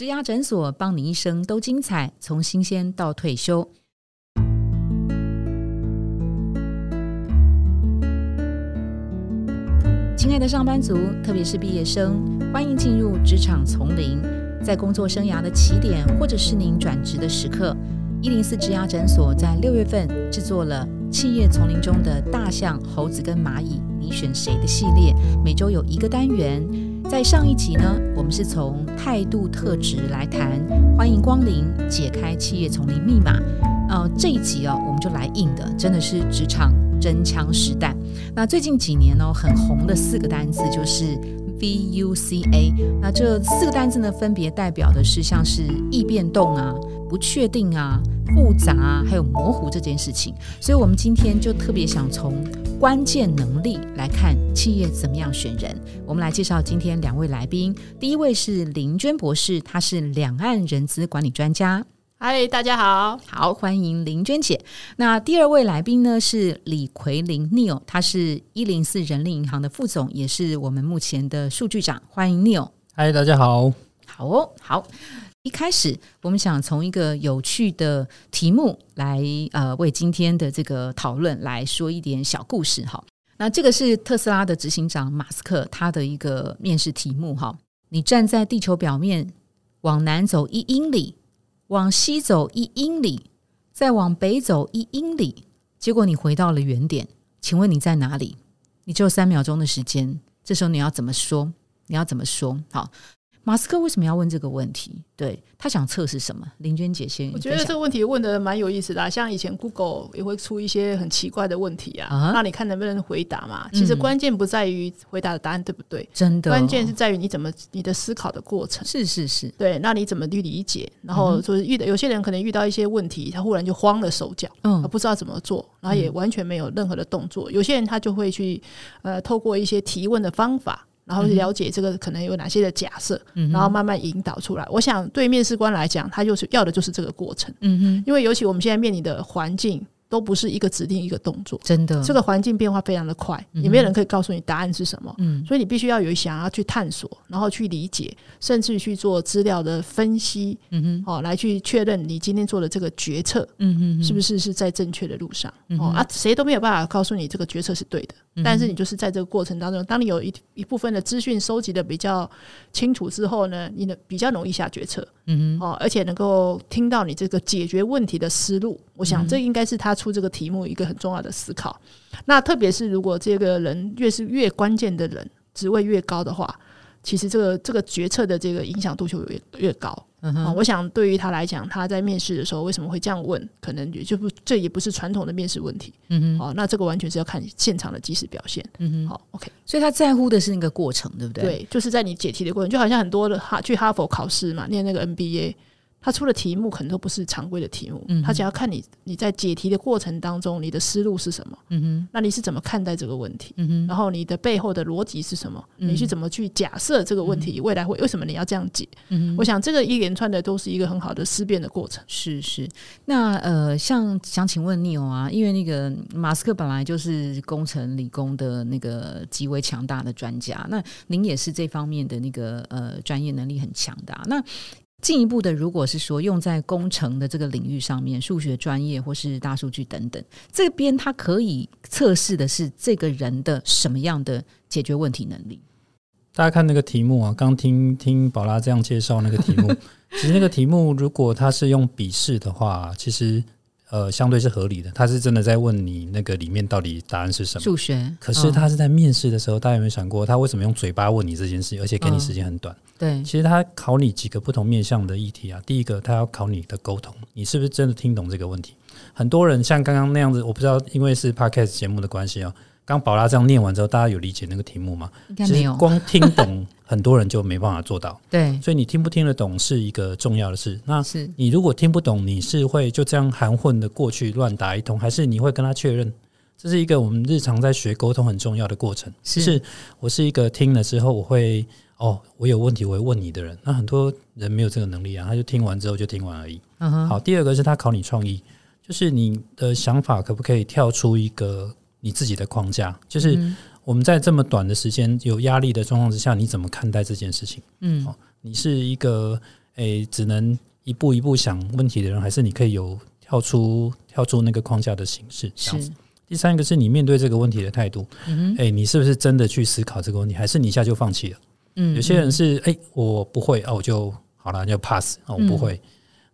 植牙诊所帮你一生都精彩，从新鲜到退休。亲爱的上班族，特别是毕业生，欢迎进入职场丛林。在工作生涯的起点，或者是您转职的时刻，一零四植牙诊所在六月份制作了企业丛林中的大象、猴子跟蚂蚁，你选谁的系列？每周有一个单元。在上一集呢，我们是从态度特质来谈，欢迎光临，解开企业丛林密码。呃，这一集哦，我们就来硬的，真的是职场真枪实弹。那最近几年呢，很红的四个单字就是 V U C A。那这四个单字呢，分别代表的是像是易变动啊、不确定啊。复杂啊还有模糊这件事情，所以我们今天就特别想从关键能力来看企业怎么样选人。我们来介绍今天两位来宾，第一位是林娟博士，她是两岸人资管理专家。嗨，大家好，好欢迎林娟姐。那第二位来宾呢是李奎林 Neil，他是一零四人力银行的副总，也是我们目前的数据长。欢迎 Neil。嗨，大家好，好哦，好。一开始，我们想从一个有趣的题目来，呃，为今天的这个讨论来说一点小故事哈。那这个是特斯拉的执行长马斯克他的一个面试题目哈。你站在地球表面，往南走一英里，往西走一英里，再往北走一英里，结果你回到了原点，请问你在哪里？你只有三秒钟的时间，这时候你要怎么说？你要怎么说？好。马斯克为什么要问这个问题？对他想测试什么？林娟姐先，我觉得这个问题问的蛮有意思的。像以前 Google 也会出一些很奇怪的问题啊，那你看能不能回答嘛？其实关键不在于回答的答案对不对，真的，关键是在于你怎么你的思考的过程。是是是，对，那你怎么去理解？然后就是遇到有些人可能遇到一些问题，他忽然就慌了手脚，嗯，不知道怎么做，然后也完全没有任何的动作。有些人他就会去呃，透过一些提问的方法。然后了解这个可能有哪些的假设，然后慢慢引导出来。我想对面试官来讲，他就是要的就是这个过程。嗯哼，因为尤其我们现在面临的环境。都不是一个指定一个动作，真的，这个环境变化非常的快，也没有人可以告诉你答案是什么。嗯，所以你必须要有想要去探索，然后去理解，甚至去做资料的分析。嗯哼，哦，来去确认你今天做的这个决策，嗯嗯，是不是是在正确的路上？哦啊，谁都没有办法告诉你这个决策是对的，但是你就是在这个过程当中，当你有一一部分的资讯收集的比较清楚之后呢，你的比较容易下决策。嗯哼，哦，而且能够听到你这个解决问题的思路，我想这应该是他出这个题目一个很重要的思考。那特别是如果这个人越是越关键的人，职位越高的话。其实这个这个决策的这个影响度就越越高。嗯哼，我想对于他来讲，他在面试的时候为什么会这样问？可能也就不这也不是传统的面试问题。嗯哼，好，那这个完全是要看现场的即时表现。嗯哼，好，OK。所以他在乎的是那个过程，对不对？对，就是在你解题的过程，就好像很多的哈去哈佛考试嘛，念那个 MBA。他出的题目可能都不是常规的题目，嗯他只要看你你在解题的过程当中，你的思路是什么，嗯哼，那你是怎么看待这个问题，嗯哼，然后你的背后的逻辑是什么，你是怎么去假设这个问题未来会为什么你要这样解，嗯哼，我想这个一连串的都是一个很好的思辨的过程。是是，那呃，像想请问你啊，因为那个马斯克本来就是工程理工的那个极为强大的专家，那您也是这方面的那个呃专业能力很强大，那。进一步的，如果是说用在工程的这个领域上面，数学专业或是大数据等等，这边它可以测试的是这个人的什么样的解决问题能力？大家看那个题目啊，刚听听宝拉这样介绍那个题目，其实那个题目如果他是用笔试的话，其实。呃，相对是合理的。他是真的在问你那个里面到底答案是什么？数学。可是他是在面试的时候，大家有没有想过，他为什么用嘴巴问你这件事，而且给你时间很短？对，其实他考你几个不同面向的议题啊。第一个，他要考你的沟通，你是不是真的听懂这个问题？很多人像刚刚那样子，我不知道，因为是 podcast 节目的关系啊。刚宝拉这样念完之后，大家有理解那个题目吗？应该没有。光听懂，很多人就没办法做到。对，所以你听不听得懂是一个重要的事。那是你如果听不懂，你是会就这样含混的过去乱打一通，还是你会跟他确认？这是一个我们日常在学沟通很重要的过程。是我是一个听了之后，我会哦，我有问题我会问你的人。那很多人没有这个能力啊，他就听完之后就听完而已。嗯哼。好，第二个是他考你创意，就是你的想法可不可以跳出一个。你自己的框架，就是我们在这么短的时间有压力的状况之下，你怎么看待这件事情？嗯，你是一个。诶，只能一步一步想问题的人，还是你可以有跳出跳出那个框架的形式这样子。第三个是你面对这个问题的态度，哎，你是不是真的去思考这个问题，还是你一下就放弃了？嗯，有些人是哎，我不会啊，我就好了，就 pass 啊，我不会。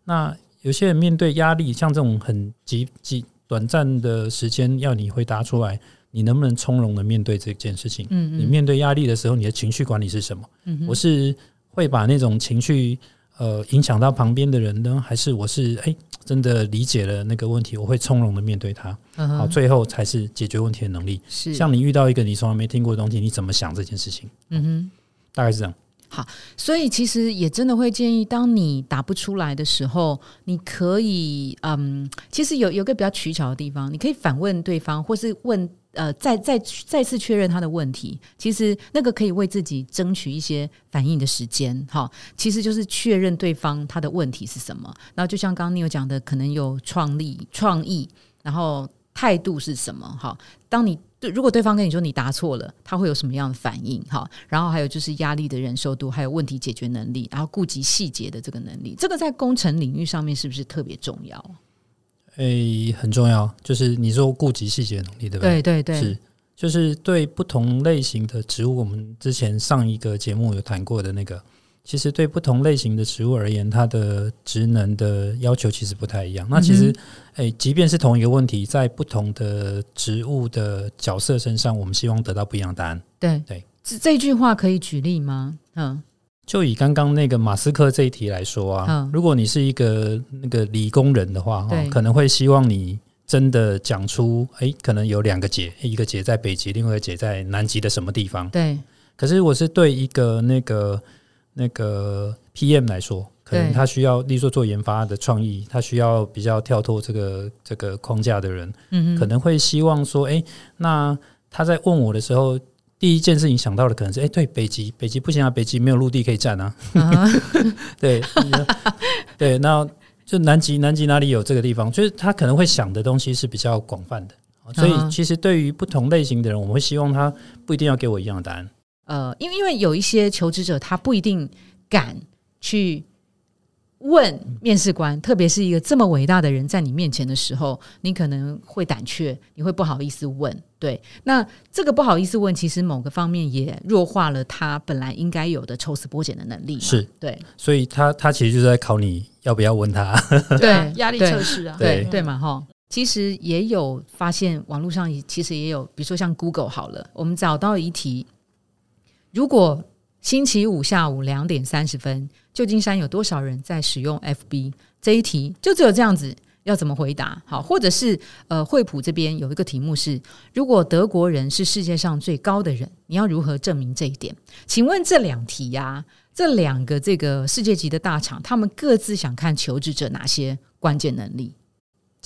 那有些人面对压力，像这种很急急短暂的时间要你回答出来，你能不能从容的面对这件事情？嗯嗯，你面对压力的时候，你的情绪管理是什么？嗯，我是会把那种情绪呃影响到旁边的人呢，还是我是哎真的理解了那个问题，我会从容的面对它？好，最后才是解决问题的能力。是，像你遇到一个你从来没听过的东西，你怎么想这件事情？嗯哼，大概是这样。好，所以其实也真的会建议，当你答不出来的时候，你可以，嗯，其实有有个比较取巧的地方，你可以反问对方，或是问，呃，再再再次确认他的问题。其实那个可以为自己争取一些反应的时间。哈，其实就是确认对方他的问题是什么。然后就像刚刚你有讲的，可能有创立创意，然后态度是什么？哈，当你。对，如果对方跟你说你答错了，他会有什么样的反应？哈，然后还有就是压力的忍受度，还有问题解决能力，然后顾及细节的这个能力，这个在工程领域上面是不是特别重要？诶，很重要，就是你说顾及细节能力，对不对？对对对，是，就是对不同类型的植物，我们之前上一个节目有谈过的那个。其实对不同类型的植物而言，它的职能的要求其实不太一样。那其实，诶，即便是同一个问题，在不同的植物的角色身上，我们希望得到不一样的答案。对对，这这句话可以举例吗？嗯，就以刚刚那个马斯克这一题来说啊，如果你是一个那个理工人的话，哈，可能会希望你真的讲出，哎，可能有两个解，一个解在北极，另外一个解在南极的什么地方？对。可是我是对一个那个。那个 PM 来说，可能他需要，例如说做研发的创意，他需要比较跳脱这个这个框架的人，嗯可能会希望说，哎，那他在问我的时候，第一件事情想到的可能是，哎，对，北极，北极不行啊，北极没有陆地可以站啊，对，对，那就南极，南极哪里有这个地方？就是他可能会想的东西是比较广泛的，所以其实对于不同类型的人，我们会希望他不一定要给我一样的答案。呃，因为因为有一些求职者，他不一定敢去问面试官，特别是一个这么伟大的人在你面前的时候，你可能会胆怯，你会不好意思问。对，那这个不好意思问，其实某个方面也弱化了他本来应该有的抽丝剥茧的能力。是对，所以他他其实就是在考你要不要问他。对，压力测试啊，对对嘛哈。其实也有发现，网络上其实也有，比如说像 Google 好了，我们找到一题。如果星期五下午两点三十分，旧金山有多少人在使用 FB？这一题就只有这样子，要怎么回答？好，或者是呃，惠普这边有一个题目是：如果德国人是世界上最高的人，你要如何证明这一点？请问这两题呀，这两个这个世界级的大厂，他们各自想看求职者哪些关键能力？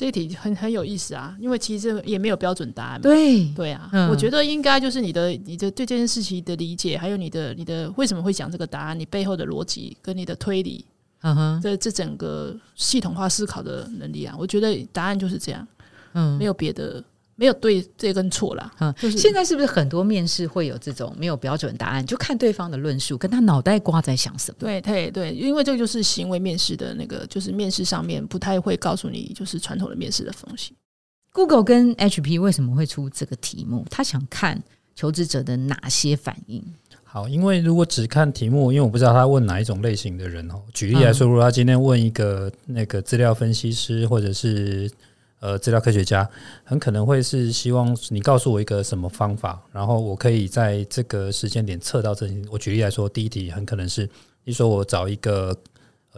这一题很很有意思啊，因为其实也没有标准答案。对对啊，我觉得应该就是你的你的对这件事情的理解，还有你的你的为什么会讲这个答案，你背后的逻辑跟你的推理，嗯哼，这这整个系统化思考的能力啊，我觉得答案就是这样，嗯，没有别的。没有对这跟错了。嗯，就是现在是不是很多面试会有这种没有标准答案，就看对方的论述，跟他脑袋瓜在想什么？对，对，对，因为这个就是行为面试的那个，就是面试上面不太会告诉你，就是传统的面试的东西。Google 跟 HP 为什么会出这个题目？他想看求职者的哪些反应？好，因为如果只看题目，因为我不知道他问哪一种类型的人哦。举例来说，如果他今天问一个那个资料分析师，或者是。呃，治疗科学家很可能会是希望你告诉我一个什么方法，然后我可以在这个时间点测到这些。我举例来说，第一题很可能是，你说我找一个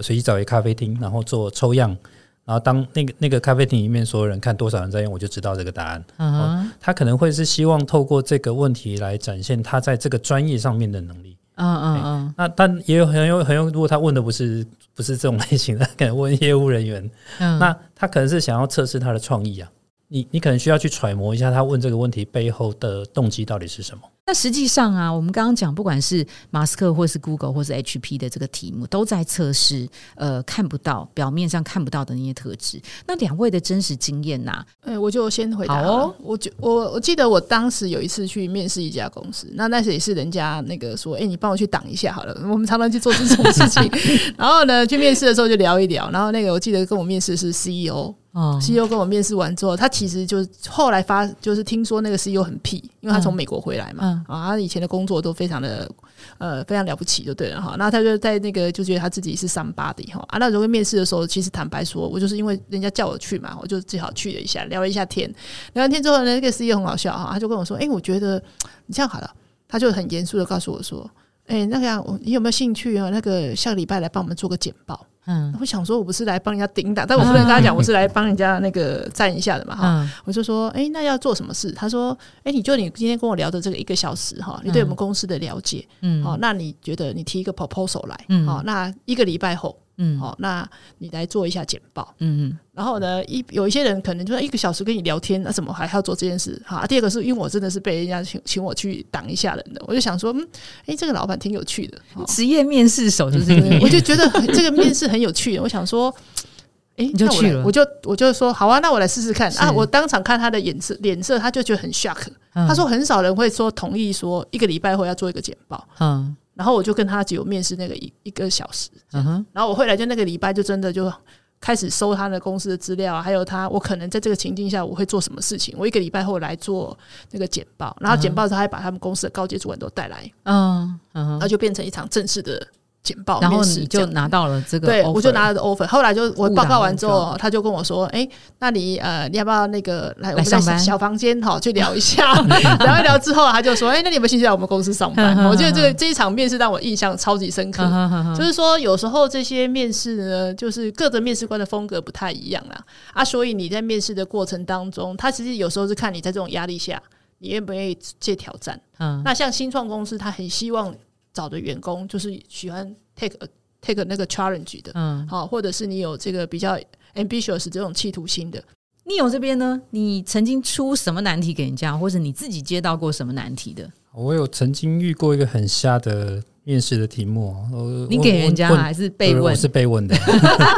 随机找一个咖啡厅，然后做抽样，然后当那个那个咖啡厅里面所有人看多少人在用，我就知道这个答案。嗯，他可能会是希望透过这个问题来展现他在这个专业上面的能力。嗯嗯嗯。那但也有很有很有，如果他问的不是。不是这种类型的，可能问业务人员，那他可能是想要测试他的创意啊。你你可能需要去揣摩一下他问这个问题背后的动机到底是什么。那实际上啊，我们刚刚讲，不管是马斯克或是 Google 或是 HP 的这个题目，都在测试呃看不到表面上看不到的那些特质。那两位的真实经验呐，哎，我就先回答哦。我就我我记得我当时有一次去面试一家公司，那那时也是人家那个说，哎，你帮我去挡一下好了。我们常常去做这种事情，然后呢，去面试的时候就聊一聊。然后那个我记得跟我面试是 CEO。哦，CEO 跟我面试完之后，他其实就后来发，就是听说那个 CEO 很屁，因为他从美国回来嘛，啊，他以前的工作都非常的呃非常了不起，就对了哈。那他就在那个就觉得他自己是 somebody 哈啊。那如果面试的时候，其实坦白说，我就是因为人家叫我去嘛，我就最好去了一下，聊了一下天。聊完天之后呢，那个 CEO 很好笑哈，他就跟我说：“哎，我觉得 你这样好了。”他就很严肃的告诉我说：“哎，那个你有没有兴趣啊？那个下个礼拜来帮我们做个简报。”嗯，我想说，我不是来帮人家顶打，但我不能跟他讲，我是来帮人家那个站一下的嘛，哈。我就说，哎，那要做什么事？他说，哎，你就你今天跟我聊的这个一个小时哈，你对我们公司的了解，嗯，好，那你觉得你提一个 proposal 来，嗯，好，那一个礼拜后。嗯，好，那你来做一下简报。嗯嗯，然后呢，一有一些人可能就说一个小时跟你聊天，那怎么还要做这件事？哈，第二个是因为我真的是被人家请请我去挡一下人的，我就想说，嗯，哎，这个老板挺有趣的，职业面试手就是这个，我就觉得 这个面试很有趣。我想说，哎，你就去了，我就我就说好啊，那我来试试看啊。我当场看他的眼色脸色，他就觉得很 shock。他说很少人会说同意说一个礼拜后要做一个简报。嗯。然后我就跟他只有面试那个一一个小时，然后我后来就那个礼拜就真的就开始搜他的公司的资料，还有他我可能在这个情境下我会做什么事情，我一个礼拜后来做那个简报，然后简报时候还把他们公司的高阶主管都带来，嗯，然后就变成一场正式的。简报，然后你就拿到了这个，对我就拿了 offer。后来就我报告完之后，他就跟我说：“哎，那你呃，你要不要那个来我们在小房间哈，去聊一下？聊一聊之后，他就说：哎，那你有没有兴趣来我们公司上班？我觉得这个这一场面试让我印象超级深刻。就是说，有时候这些面试呢，就是各个面试官的风格不太一样啦。啊，所以你在面试的过程当中，他其实有时候是看你在这种压力下，你愿不愿意接挑战。嗯，那像新创公司，他很希望。找的员工就是喜欢 take take 那个 challenge 的，嗯，好，或者是你有这个比较 ambitious 这种企图心的。你有这边呢？你曾经出什么难题给人家，或者你自己接到过什么难题的？我有曾经遇过一个很瞎的。面试的题目，你给人家还是被问？我是被问的，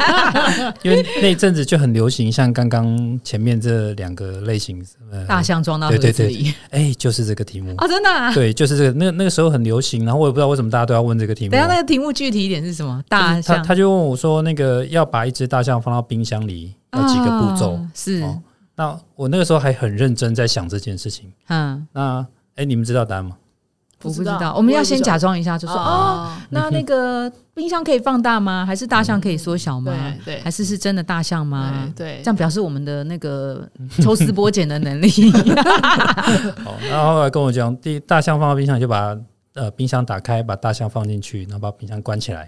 因为那阵子就很流行，像刚刚前面这两个类型，大象装到盒子里，哎，就是这个题目啊，真的，啊对，就是这个，那那个时候很流行，然后我也不知道为什么大家都要问这个题目。等下那个题目具体一点是什么？大象，他他就问我说，那个要把一只大象放到冰箱里，要几个步骤？是，哦那我那个时候还很认真在想这件事情。嗯，那哎，你们知道答案吗？我不知道，我们要先假装一下，就说哦，那那个冰箱可以放大吗？还是大象可以缩小吗？对，还是是真的大象吗？对，这样表示我们的那个抽丝剥茧的能力。好，然后后来跟我讲，第大象放到冰箱，就把呃冰箱打开，把大象放进去，然后把冰箱关起来，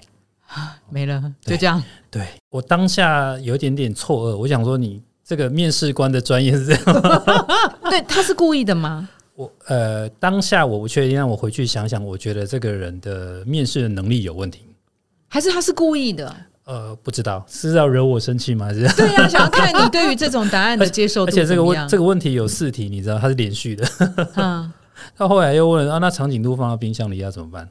没了，就这样。对我当下有一点点错愕，我想说，你这个面试官的专业是这样？对，他是故意的吗？我呃，当下我不确定，让我回去想想。我觉得这个人的面试的能力有问题，还是他是故意的？呃，不知道是要惹我生气吗？还是？对呀，想要看你对于这种答案的接受度。而且这个问这个问题有四题，你知道它是连续的。嗯，他后来又问啊，那长颈鹿放到冰箱里要怎么办？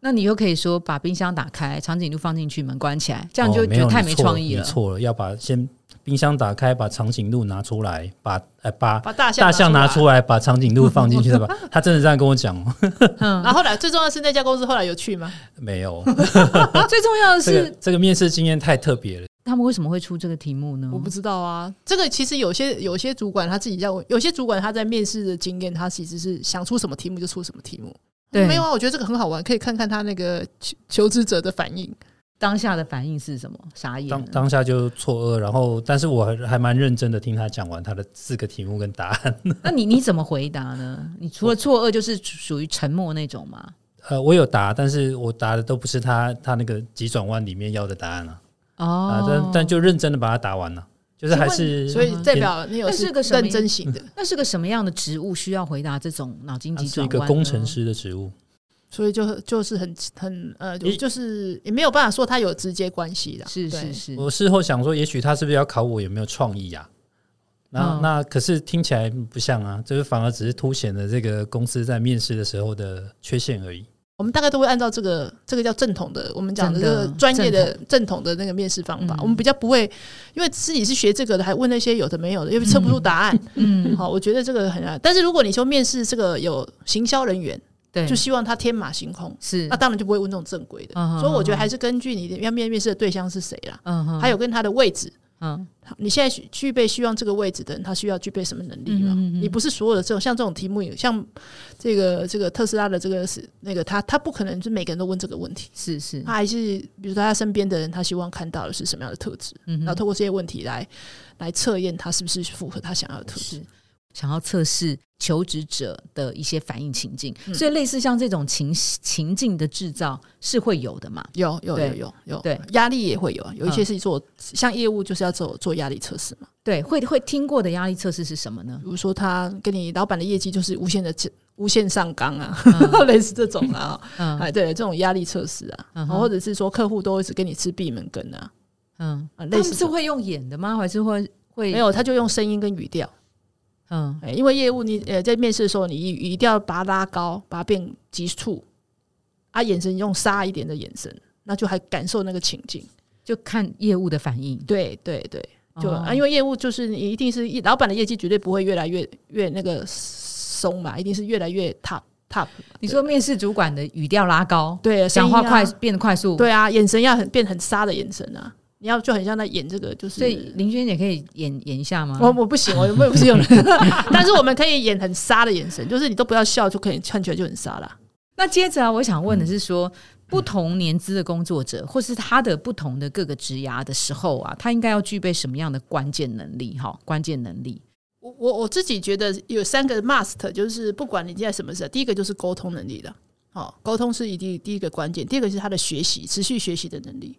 那你又可以说把冰箱打开，长颈鹿放进去，门关起来，这样就觉得太没创意了。错了，要把先。冰箱打开，把长颈鹿拿出来，把呃把把大象大象拿出来，把长颈鹿放进去，对吧？他真的这样跟我讲。然后后来最重要是那家公司后来有去吗？没有。最重要的是这个面试经验太特别了。他们为什么会出这个题目呢？我不知道啊。这个其实有些有些主管他自己在，有些主管他在面试的经验，他其实是想出什么题目就出什么题目。对，没有啊。我觉得这个很好玩，可以看看他那个求求职者的反应。当下的反应是什么？傻眼。当当下就错愕，然后，但是我还还蛮认真的听他讲完他的四个题目跟答案。那你你怎么回答呢？你除了错愕，就是属于沉默那种吗？呃，我有答，但是我答的都不是他他那个急转弯里面要的答案了。哦，但但就认真的把它答完了，就是还是所以代表你有是个认真型的。那是个什么样的职务需要回答这种脑筋急转弯？是一个工程师的职务。所以就就是很很呃，就是也没有办法说他有直接关系的。是是是，我事后想说，也许他是不是要考我有没有创意呀？那那可是听起来不像啊，就是反而只是凸显了这个公司在面试的时候的缺陷而已。我们大概都会按照这个这个叫正统的，我们讲的这个专业的正统的那个面试方法。我们比较不会，因为自己是学这个的，还问那些有的没有的，因为测不出答案。嗯，好，我觉得这个很难。但是如果你说面试这个有行销人员，对，就希望他天马行空，是。那当然就不会问这种正规的。所以我觉得还是根据你的要面面试的对象是谁啦，嗯，还有跟他的位置。嗯，你现在具备希望这个位置的人，他需要具备什么能力嘛？你不是所有的这种像这种题目，像这个这个特斯拉的这个是那个他他不可能是每个人都问这个问题，是是，他还是比如说他身边的人，他希望看到的是什么样的特质，然后透过这些问题来来测验他是不是符合他想要的特质。想要测试求职者的一些反应情境，所以类似像这种情情境的制造是会有的嘛？有有有有有，对，压力也会有，有一些是做像业务就是要做做压力测试嘛。对，会会听过的压力测试是什么呢？比如说他跟你老板的业绩就是无限的无限上纲啊，类似这种啊，哎，对，这种压力测试啊，或者是说客户都一直跟你吃闭门羹啊，嗯，类似是会用演的吗？还是会会没有？他就用声音跟语调。嗯，因为业务你呃在面试的时候，你一定要把它拉高，把它变急促，啊，眼神用杀一点的眼神，那就还感受那个情境，就看业务的反应。对对对，就啊，因为业务就是你一定是老板的业绩绝对不会越来越越那个松嘛，一定是越来越 top top。你说面试主管的语调拉高，对，讲话快变得快速，对啊，眼神要很变很杀的眼神啊。你要就很像在演这个，就是所以林娟姐可以演演一下吗？我我不行，我我不是有人，但是我们可以演很杀的眼神，就是你都不要笑就可以看起来就很杀了。那接着啊，我想问的是说，不同年资的工作者，或是他的不同的各个职涯的时候啊，他应该要具备什么样的关键能力？哈，关键能力，我我我自己觉得有三个 must，就是不管你在什么事，第一个就是沟通能力的，好，沟通是一定第一个关键，第二个是他的学习，持续学习的能力。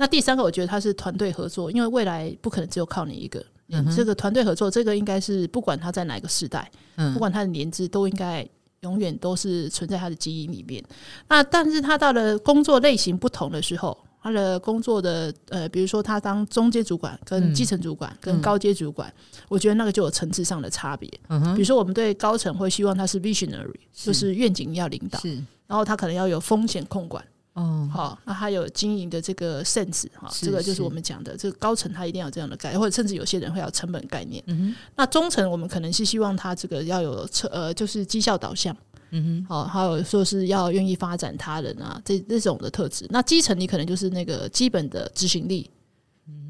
那第三个，我觉得他是团队合作，因为未来不可能只有靠你一个。嗯这个团队合作，这个应该是不管他在哪个时代，嗯不管他的年资，都应该永远都是存在他的基因里面。那但是他到了工作类型不同的时候，他的工作的呃，比如说他当中阶主管、跟基层主管、跟高阶主管，我觉得那个就有层次上的差别。比如说我们对高层会希望他是 visionary，就是愿景要领导，然后他可能要有风险控管。哦，好，那他有经营的这个 sense 哈，这个就是我们讲的这个高层，他一定要这样的概念，或者甚至有些人会有成本概念。嗯那中层我们可能是希望他这个要有呃，就是绩效导向。嗯哼，好，还有说是要愿意发展他人啊，这这种的特质。那基层你可能就是那个基本的执行力，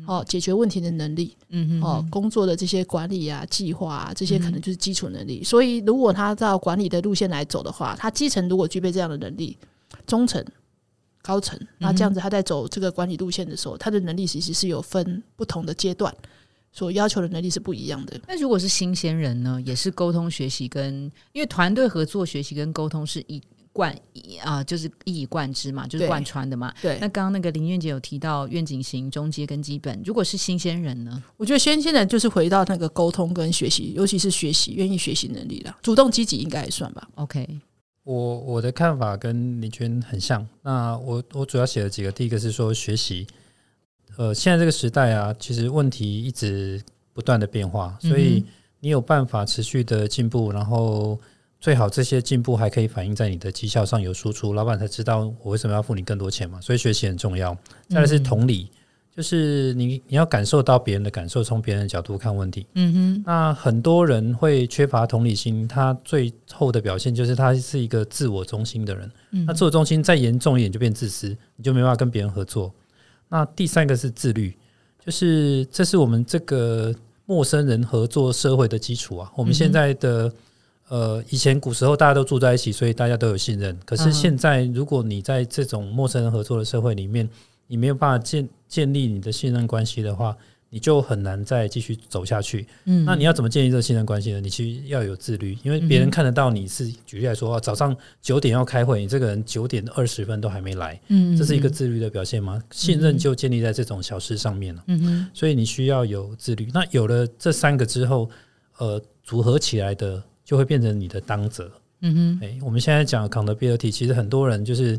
哦，解决问题的能力，嗯哼，哦，工作的这些管理啊、计划啊，这些可能就是基础能力。所以如果他照管理的路线来走的话，他基层如果具备这样的能力，中层。高层，那这样子他在走这个管理路线的时候，他的能力其实是有分不同的阶段，所要求的能力是不一样的。那如果是新鲜人呢，也是沟通学习跟因为团队合作学习跟沟通是一贯啊，就是一以贯之嘛，就是贯穿的嘛。对。那刚刚那个林苑姐有提到愿景型、中阶跟基本，如果是新鲜人呢？我觉得新鲜人就是回到那个沟通跟学习，尤其是学习愿意学习能力了，主动积极应该也算吧。OK。我我的看法跟林娟很像。那我我主要写了几个，第一个是说学习。呃，现在这个时代啊，其实问题一直不断的变化，所以你有办法持续的进步，然后最好这些进步还可以反映在你的绩效上有输出，老板才知道我为什么要付你更多钱嘛。所以学习很重要。再来是同理。就是你，你要感受到别人的感受，从别人的角度看问题。嗯哼。那很多人会缺乏同理心，他最后的表现就是他是一个自我中心的人。嗯。那自我中心再严重一点，就变自私，你就没办法跟别人合作。那第三个是自律，就是这是我们这个陌生人合作社会的基础啊。我们现在的呃，以前古时候大家都住在一起，所以大家都有信任。可是现在，如果你在这种陌生人合作的社会里面，你没有办法建建立你的信任关系的话，你就很难再继续走下去。嗯，那你要怎么建立这个信任关系呢？你其实要有自律，因为别人看得到你是举例来说，早上九点要开会，你这个人九点二十分都还没来，嗯，这是一个自律的表现吗？信任就建立在这种小事上面了。嗯哼，所以你需要有自律。那有了这三个之后，呃，组合起来的就会变成你的当责。嗯哼，哎，我们现在讲 accountability，其实很多人就是。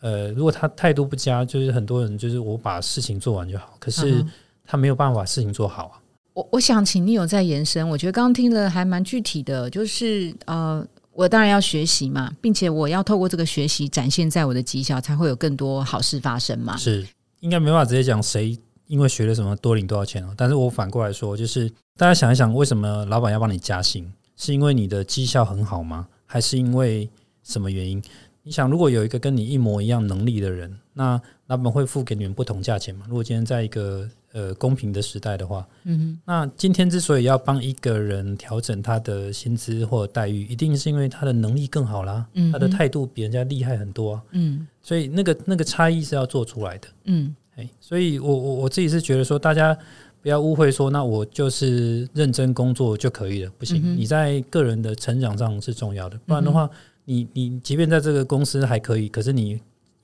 呃，如果他态度不佳，就是很多人就是我把事情做完就好，可是他没有办法把事情做好啊。我我想请你有在延伸，我觉得刚刚听了还蛮具体的，就是呃，我当然要学习嘛，并且我要透过这个学习展现在我的绩效，才会有更多好事发生嘛。是，应该没办法直接讲谁因为学了什么多领多少钱哦。但是我反过来说，就是大家想一想，为什么老板要帮你加薪？是因为你的绩效很好吗？还是因为什么原因？你想，如果有一个跟你一模一样能力的人，那他们会付给你们不同价钱吗？如果今天在一个呃公平的时代的话，嗯，那今天之所以要帮一个人调整他的薪资或待遇，一定是因为他的能力更好啦，嗯，他的态度比人家厉害很多啊，嗯，所以那个那个差异是要做出来的，嗯，哎，所以我我我自己是觉得说，大家不要误会说，那我就是认真工作就可以了，不行，你在个人的成长上是重要的，不然的话。你你即便在这个公司还可以，可是你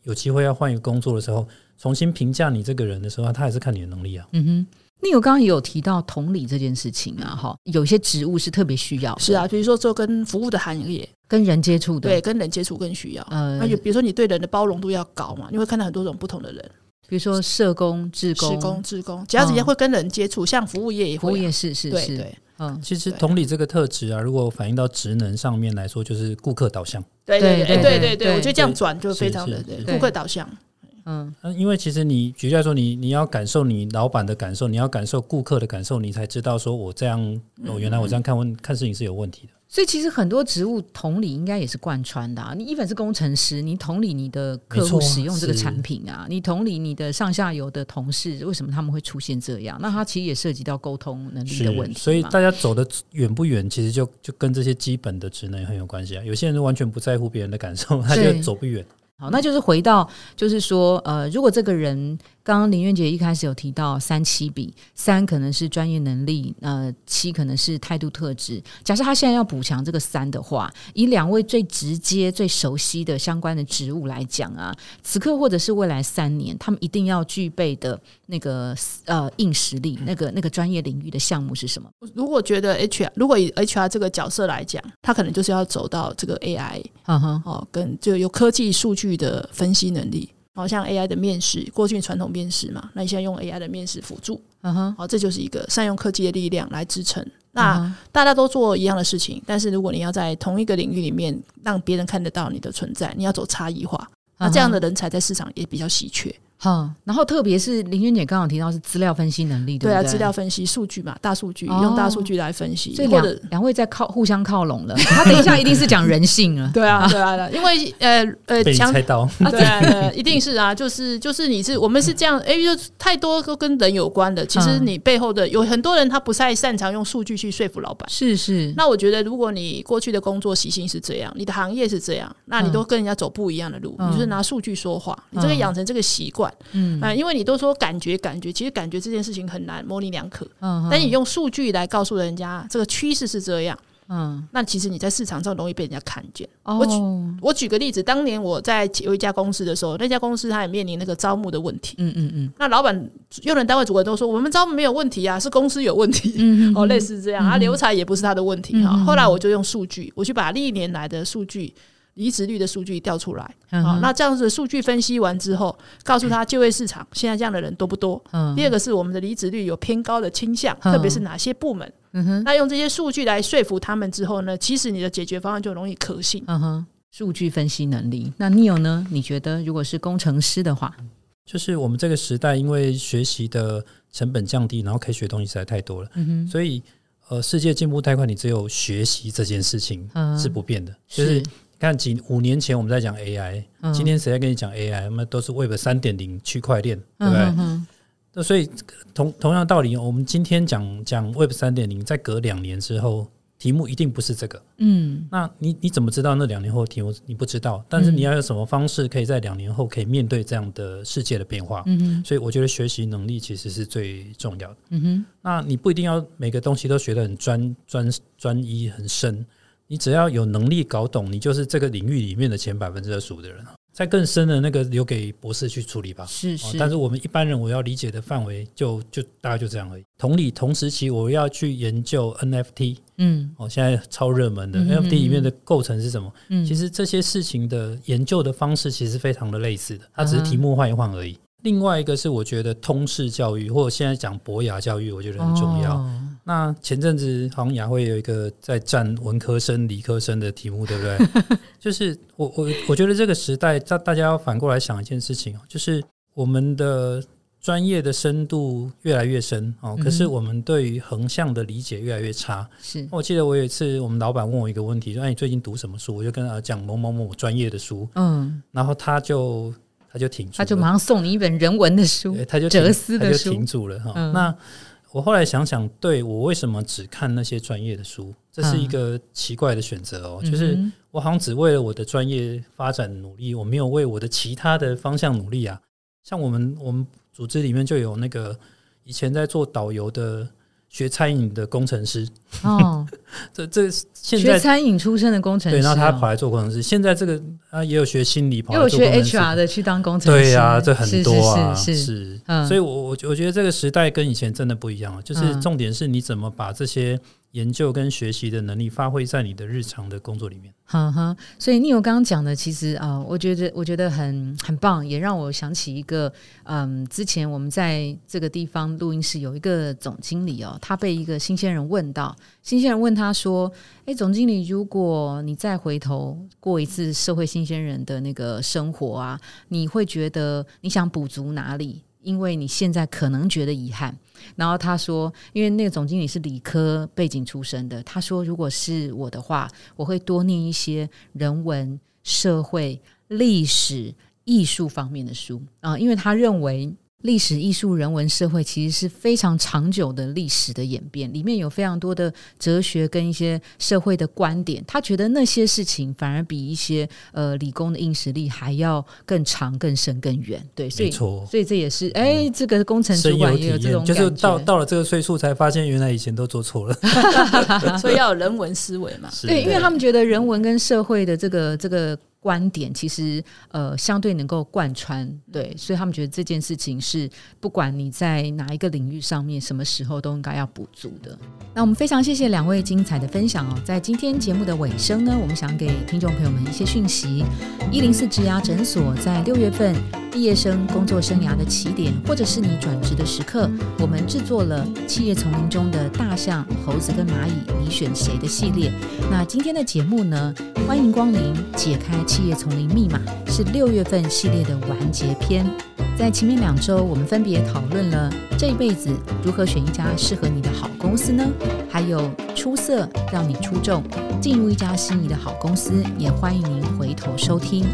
有机会要换一个工作的时候，重新评价你这个人的时候，他还是看你的能力啊。嗯哼，那我刚刚也有提到同理这件事情啊，哈，有些职务是特别需要，是啊，比如说做跟服务的行业，跟人接触的，对，跟人接触更需要。呃，那就比如说你对人的包容度要高嘛，你会看到很多种不同的人，比如说社工、职工、职工、职工，只要直接会跟人接触，像服务业也会，服务业是是是。嗯，其实同理这个特质啊，如果反映到职能上面来说，就是顾客导向。对对对对对对，我觉得这样转就非常的顾客导向。嗯，因为其实你举例来说，你你要感受你老板的感受，你要感受顾客的感受，你才知道说我这样，哦，原来我这样看问看事情是有问题的。所以其实很多职务同理应该也是贯穿的啊！你一本是工程师，你同理你的客户使用这个产品啊，你同理你的上下游的同事，为什么他们会出现这样？那他其实也涉及到沟通能力的问题。所以大家走的远不远，其实就就跟这些基本的职能很有关系啊。有些人完全不在乎别人的感受，他就走不远。好，那就是回到，就是说，呃，如果这个人。刚刚林苑姐一开始有提到三七比，三可能是专业能力，呃，七可能是态度特质。假设他现在要补强这个三的话，以两位最直接、最熟悉的相关的职务来讲啊，此刻或者是未来三年，他们一定要具备的那个呃硬实力，那个那个专业领域的项目是什么？如果觉得 HR，如果以 HR 这个角色来讲，他可能就是要走到这个 AI，嗯哼哦，跟就有科技数据的分析能力。好像 AI 的面试，过去传统面试嘛，那你现在用 AI 的面试辅助，嗯哼，好，这就是一个善用科技的力量来支撑。那大家都做一样的事情，但是如果你要在同一个领域里面让别人看得到你的存在，你要走差异化，那这样的人才在市场也比较稀缺。哈，然后特别是林娟姐刚刚提到是资料分析能力，对啊，资料分析数据嘛，大数据用大数据来分析，所以两两位在靠互相靠拢了。他等一下一定是讲人性 了，对啊，对啊，因为呃呃，被猜到，对，一定是啊，就是就是你是我们是这样，哎，就太多都跟人有关的。其实你背后的有很多人他不太擅长用数据去说服老板，是是。那我觉得如果你过去的工作习性是这样，你的行业是这样，那你都跟人家走不一样的路，你就是拿数据说话，你这个养成这个习惯，嗯啊，因为。你都说感觉感觉，其实感觉这件事情很难模棱两可。嗯，但你用数据来告诉人家这个趋势是这样，嗯，那其实你在市场上容易被人家看见。我举我举个例子，当年我在有一家公司的时候，那家公司它也面临那个招募的问题。嗯嗯嗯，那老板、用人单位主管都说我们招募没有问题啊，是公司有问题。嗯哦，类似这样啊，留才也不是他的问题哈。后来我就用数据，我去把历年来的数据。离职率的数据调出来，好，那这样子数据分析完之后，告诉他就业市场现在这样的人多不多？嗯第二个是我们的离职率有偏高的倾向，特别是哪些部门？那用这些数据来说服他们之后呢，其实你的解决方案就容易可信。嗯哼，数据分析能力。那 Neil 呢？你觉得如果是工程师的话，就是我们这个时代，因为学习的成本降低，然后可以学东西实在太多了，所以呃，世界进步太快，你只有学习这件事情是不变的，就是。看几五年前我们在讲 AI，今天谁在跟你讲 AI？我们都是 Web 三点零区块链，对不对？那所以同同样道理，我们今天讲讲 Web 三点零，在隔两年之后，题目一定不是这个。嗯，那你你怎么知道那两年后题目？你不知道，但是你要有什么方式可以在两年后可以面对这样的世界的变化？嗯所以我觉得学习能力其实是最重要的。嗯哼，那你不一定要每个东西都学得很专专专一很深。你只要有能力搞懂，你就是这个领域里面的前百分之二十五的人再更深的那个留给博士去处理吧。是是，但是我们一般人我要理解的范围就就大概就这样而已。同理，同时期我要去研究 NFT，嗯，哦，现在超热门的 NFT 里面的构成是什么？嗯，其实这些事情的研究的方式其实非常的类似的，它只是题目换一换而已。另外一个是我觉得通识教育，或者现在讲博雅教育，我觉得很重要。那前阵子好像雅慧有一个在占文科生、理科生的题目，对不对？就是我我我觉得这个时代，大大家要反过来想一件事情哦，就是我们的专业的深度越来越深哦，可是我们对于横向的理解越来越差。是我记得我有一次，我们老板问我一个问题，说：“哎，你最近读什么书？”我就跟他讲某某某专业的书，嗯，然后他就。他就停住，他就马上送你一本人文的书，他就哲思的书，停住了哈。那我后来想想，对我为什么只看那些专业的书，这是一个奇怪的选择哦。就是我好像只为了我的专业发展努力，我没有为我的其他的方向努力啊。像我们我们组织里面就有那个以前在做导游的。学餐饮的工程师哦，这这现在学餐饮出身的工程师，对，然后他跑来做工程师。现在这个啊，也有学心理，也有学 HR 的去当工程师，对呀，这很多啊，是是。所以，我我我觉得这个时代跟以前真的不一样了。就是重点是你怎么把这些。研究跟学习的能力发挥在你的日常的工作里面。哈哈，所以你有刚刚讲的，其实啊，我觉得我觉得很很棒，也让我想起一个，嗯，之前我们在这个地方录音室有一个总经理哦，他被一个新鲜人问到，新鲜人问他说：“哎，总经理，如果你再回头过一次社会新鲜人的那个生活啊，你会觉得你想补足哪里？因为你现在可能觉得遗憾。”然后他说：“因为那个总经理是理科背景出身的，他说如果是我的话，我会多念一些人文、社会、历史、艺术方面的书啊，因为他认为。”历史、艺术、人文、社会其实是非常长久的历史的演变，里面有非常多的哲学跟一些社会的观点。他觉得那些事情反而比一些呃理工的硬实力还要更长、更深、更远。对，所以所以这也是哎，这个工程主管也有这种就是到到了这个岁数才发现，原来以前都做错了。所以要有人文思维嘛？对，因为他们觉得人文跟社会的这个这个。观点其实呃相对能够贯穿，对，所以他们觉得这件事情是不管你在哪一个领域上面，什么时候都应该要补足的。那我们非常谢谢两位精彩的分享哦，在今天节目的尾声呢，我们想给听众朋友们一些讯息：一零四职牙诊所在六月份毕业生工作生涯的起点，或者是你转职的时刻，我们制作了企业丛林中的大象、猴子跟蚂蚁，你选谁的系列。那今天的节目呢，欢迎光临，解开。企业丛林密码是六月份系列的完结篇，在前面两周，我们分别讨论了这一辈子如何选一家适合你的好公司呢？还有出色让你出众，进入一家心仪的好公司，也欢迎您回头收听。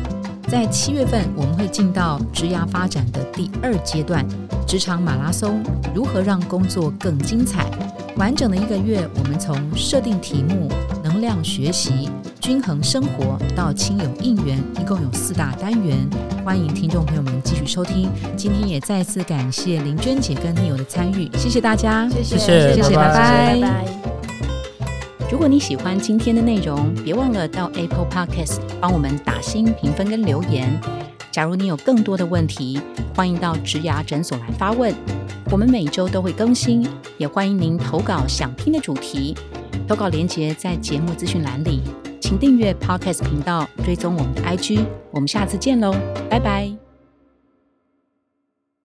在七月份，我们会进到职涯发展的第二阶段，职场马拉松，如何让工作更精彩？完整的一个月，我们从设定题目、能量学习。均衡生活到亲友应援，一共有四大单元，欢迎听众朋友们继续收听。今天也再次感谢林娟姐跟 Neil 的参与，谢谢大家，谢谢，谢谢，拜拜。如果你喜欢今天的内容，别忘了到 Apple Podcast 帮我们打新评分跟留言。假如你有更多的问题，欢迎到植牙诊所来发问，我们每周都会更新，也欢迎您投稿想听的主题，投稿链接在节目资讯栏里。请订阅 Podcast 频道，追踪我们的 IG，我们下次见喽，拜拜。